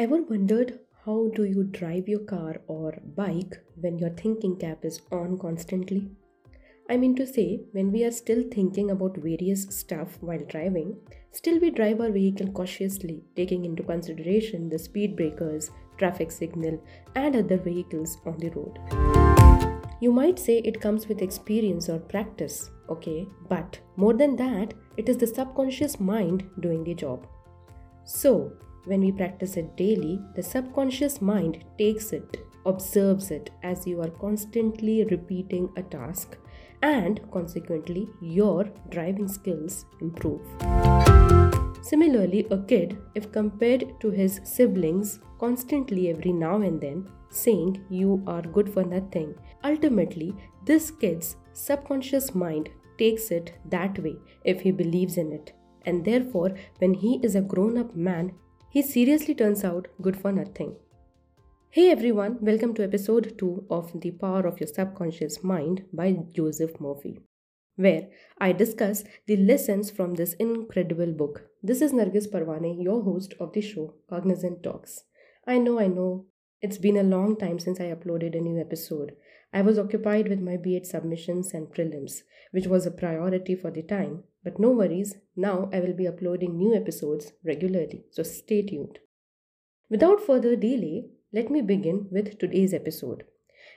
Ever wondered how do you drive your car or bike when your thinking cap is on constantly? I mean to say, when we are still thinking about various stuff while driving, still we drive our vehicle cautiously, taking into consideration the speed breakers, traffic signal, and other vehicles on the road. You might say it comes with experience or practice, okay, but more than that, it is the subconscious mind doing the job. So, when we practice it daily, the subconscious mind takes it, observes it as you are constantly repeating a task, and consequently, your driving skills improve. Similarly, a kid, if compared to his siblings constantly every now and then, saying you are good for nothing, ultimately, this kid's subconscious mind takes it that way if he believes in it. And therefore, when he is a grown up man, he seriously turns out good for nothing. Hey everyone, welcome to episode 2 of The Power of Your Subconscious Mind by Joseph Murphy, where I discuss the lessons from this incredible book. This is Nargis Parwane, your host of the show Cognizant Talks. I know, I know, it's been a long time since I uploaded a new episode. I was occupied with my B.Ed submissions and prelims, which was a priority for the time. But no worries, now I will be uploading new episodes regularly, so stay tuned. Without further delay, let me begin with today's episode.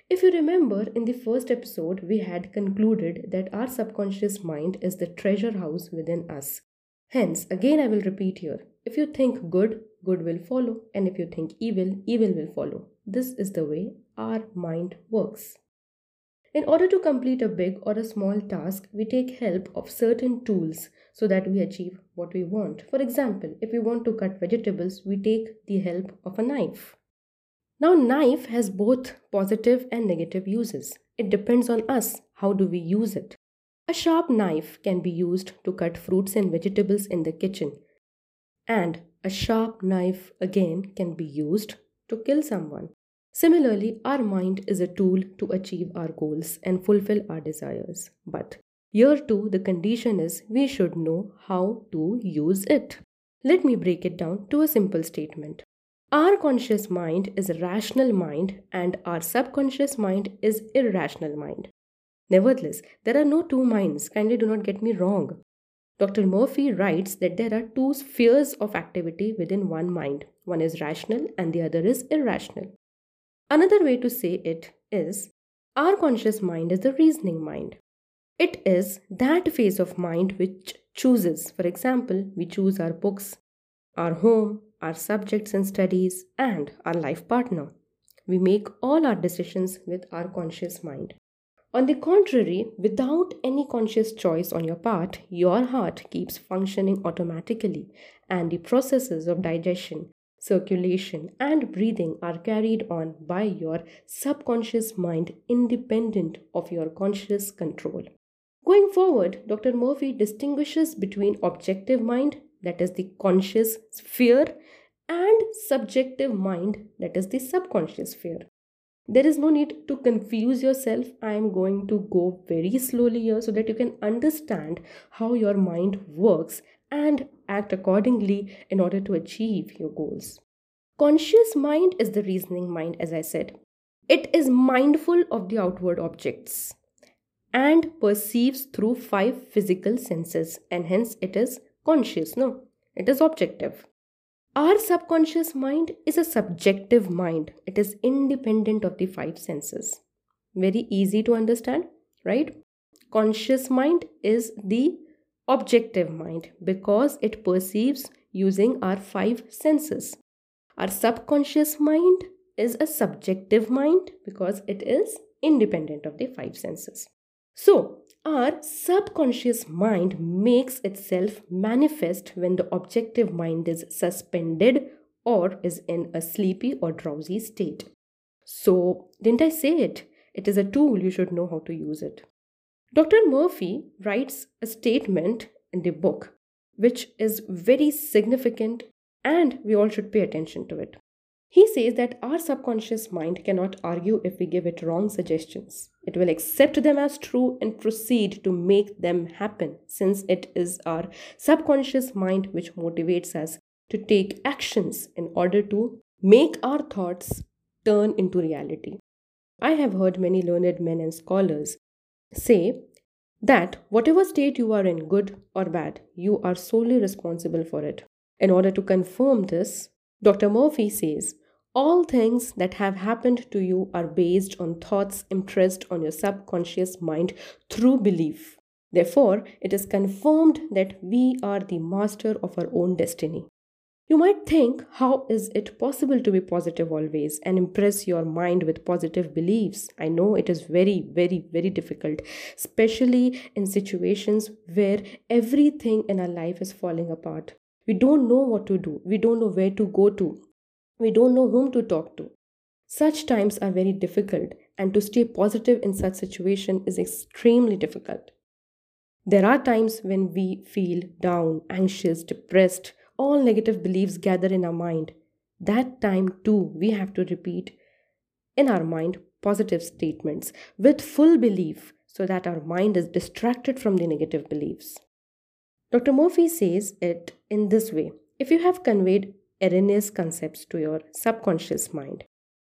If you remember, in the first episode, we had concluded that our subconscious mind is the treasure house within us. Hence, again, I will repeat here if you think good, good will follow, and if you think evil, evil will follow. This is the way our mind works. In order to complete a big or a small task, we take help of certain tools so that we achieve what we want. For example, if we want to cut vegetables, we take the help of a knife. Now, knife has both positive and negative uses. It depends on us how do we use it. A sharp knife can be used to cut fruits and vegetables in the kitchen. And a sharp knife again can be used to kill someone. Similarly, our mind is a tool to achieve our goals and fulfill our desires. But here too, the condition is we should know how to use it. Let me break it down to a simple statement. Our conscious mind is a rational mind and our subconscious mind is irrational mind. Nevertheless, there are no two minds, kindly do not get me wrong. Dr. Murphy writes that there are two spheres of activity within one mind. One is rational and the other is irrational. Another way to say it is our conscious mind is the reasoning mind. It is that phase of mind which chooses. For example, we choose our books, our home, our subjects and studies, and our life partner. We make all our decisions with our conscious mind. On the contrary, without any conscious choice on your part, your heart keeps functioning automatically, and the processes of digestion, circulation, and breathing are carried on by your subconscious mind independent of your conscious control. Going forward, Dr. Murphy distinguishes between objective mind, that is the conscious sphere, and subjective mind, that is the subconscious sphere. There is no need to confuse yourself. I am going to go very slowly here so that you can understand how your mind works and act accordingly in order to achieve your goals. Conscious mind is the reasoning mind, as I said. It is mindful of the outward objects and perceives through five physical senses, and hence it is conscious. No, it is objective. Our subconscious mind is a subjective mind, it is independent of the five senses. Very easy to understand, right? Conscious mind is the objective mind because it perceives using our five senses. Our subconscious mind is a subjective mind because it is independent of the five senses. So, our subconscious mind makes itself manifest when the objective mind is suspended or is in a sleepy or drowsy state. So, didn't I say it? It is a tool, you should know how to use it. Dr. Murphy writes a statement in the book which is very significant and we all should pay attention to it. He says that our subconscious mind cannot argue if we give it wrong suggestions. It will accept them as true and proceed to make them happen, since it is our subconscious mind which motivates us to take actions in order to make our thoughts turn into reality. I have heard many learned men and scholars say that whatever state you are in, good or bad, you are solely responsible for it. In order to confirm this, Dr. Murphy says all things that have happened to you are based on thoughts impressed on your subconscious mind through belief. Therefore, it is confirmed that we are the master of our own destiny. You might think, how is it possible to be positive always and impress your mind with positive beliefs? I know it is very, very, very difficult, especially in situations where everything in our life is falling apart. We don't know what to do, we don't know where to go to, we don't know whom to talk to. Such times are very difficult, and to stay positive in such situation is extremely difficult. There are times when we feel down, anxious, depressed, all negative beliefs gather in our mind. That time too, we have to repeat in our mind positive statements with full belief so that our mind is distracted from the negative beliefs. Dr. Murphy says it in this way if you have conveyed erroneous concepts to your subconscious mind,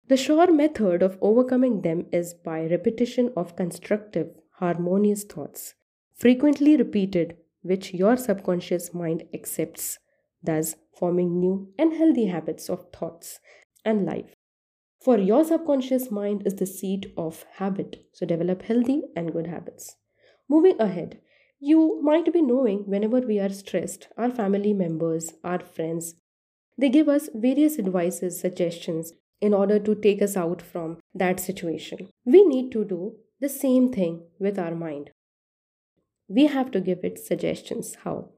the sure method of overcoming them is by repetition of constructive, harmonious thoughts, frequently repeated, which your subconscious mind accepts, thus forming new and healthy habits of thoughts and life. For your subconscious mind is the seat of habit, so develop healthy and good habits. Moving ahead, you might be knowing whenever we are stressed, our family members, our friends, they give us various advices, suggestions in order to take us out from that situation. We need to do the same thing with our mind. We have to give it suggestions. How?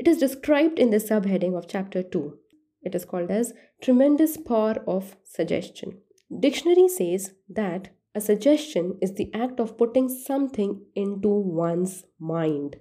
It is described in the subheading of chapter 2. It is called as Tremendous Power of Suggestion. Dictionary says that a suggestion is the act of putting something into one's mind.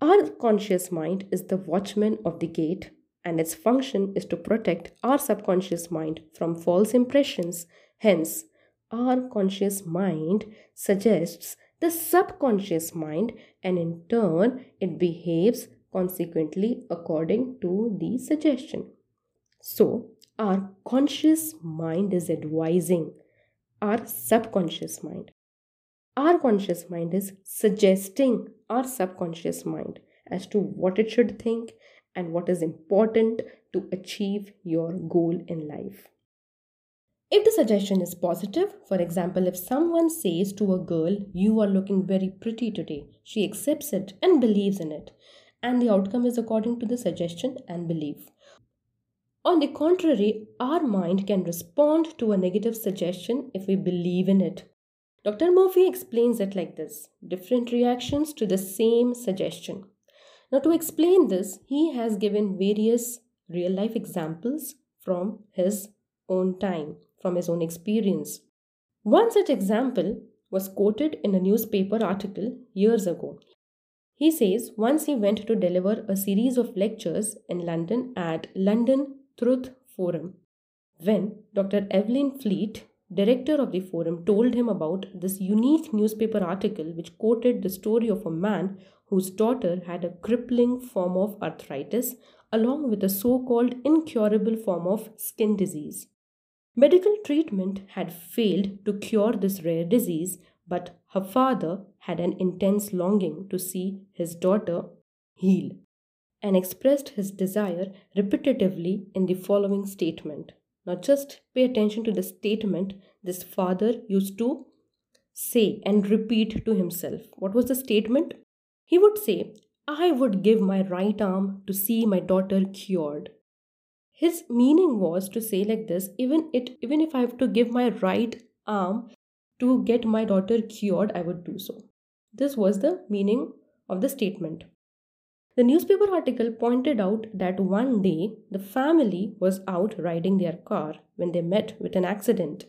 Our conscious mind is the watchman of the gate and its function is to protect our subconscious mind from false impressions. Hence, our conscious mind suggests the subconscious mind, and in turn, it behaves consequently according to the suggestion. So, our conscious mind is advising our subconscious mind. Our conscious mind is suggesting our subconscious mind as to what it should think and what is important to achieve your goal in life. If the suggestion is positive, for example, if someone says to a girl, You are looking very pretty today, she accepts it and believes in it, and the outcome is according to the suggestion and belief. On the contrary, our mind can respond to a negative suggestion if we believe in it. Dr. Murphy explains it like this different reactions to the same suggestion. Now, to explain this, he has given various real life examples from his own time, from his own experience. One such example was quoted in a newspaper article years ago. He says once he went to deliver a series of lectures in London at London Truth Forum. When Dr. Evelyn Fleet, director of the forum, told him about this unique newspaper article which quoted the story of a man whose daughter had a crippling form of arthritis along with a so called incurable form of skin disease. Medical treatment had failed to cure this rare disease, but her father had an intense longing to see his daughter heal and expressed his desire repetitively in the following statement. Now, just pay attention to the statement this father used to say and repeat to himself. What was the statement? He would say, I would give my right arm to see my daughter cured. His meaning was to say like this even it even if I have to give my right arm to get my daughter cured, I would do so. This was the meaning of the statement. The newspaper article pointed out that one day the family was out riding their car when they met with an accident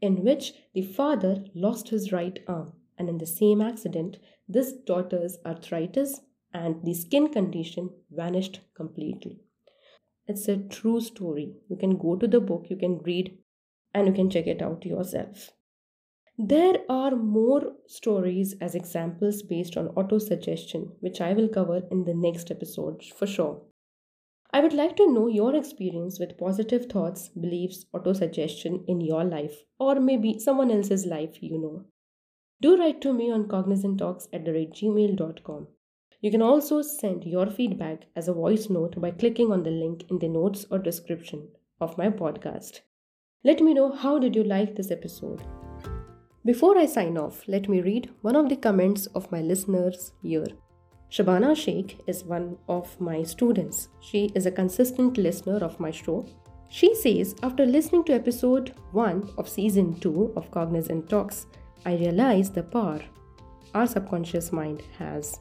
in which the father lost his right arm, and in the same accident, this daughter's arthritis and the skin condition vanished completely. It's a true story. You can go to the book, you can read, and you can check it out yourself. There are more stories as examples based on autosuggestion, which I will cover in the next episode for sure. I would like to know your experience with positive thoughts, beliefs, autosuggestion in your life, or maybe someone else's life you know. Do write to me on cognizanttalks at the rate gmail.com. You can also send your feedback as a voice note by clicking on the link in the notes or description of my podcast. Let me know how did you like this episode. Before I sign off, let me read one of the comments of my listeners here. Shabana Sheikh is one of my students. She is a consistent listener of my show. She says, after listening to episode 1 of season 2 of Cognizant Talks, I realized the power our subconscious mind has.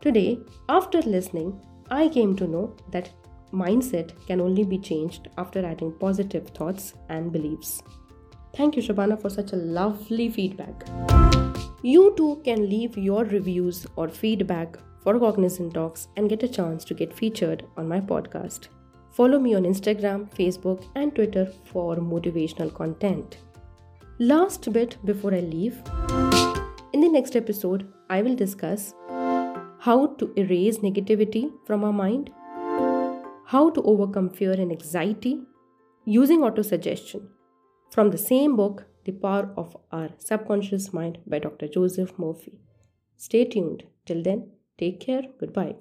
Today, after listening, I came to know that mindset can only be changed after adding positive thoughts and beliefs. Thank you, Shabana, for such a lovely feedback. You too can leave your reviews or feedback for Cognizant Talks and get a chance to get featured on my podcast. Follow me on Instagram, Facebook, and Twitter for motivational content. Last bit before I leave. In the next episode, I will discuss how to erase negativity from our mind, how to overcome fear and anxiety using autosuggestion from the same book, The Power of Our Subconscious Mind by Dr. Joseph Murphy. Stay tuned. Till then, Take care. Goodbye.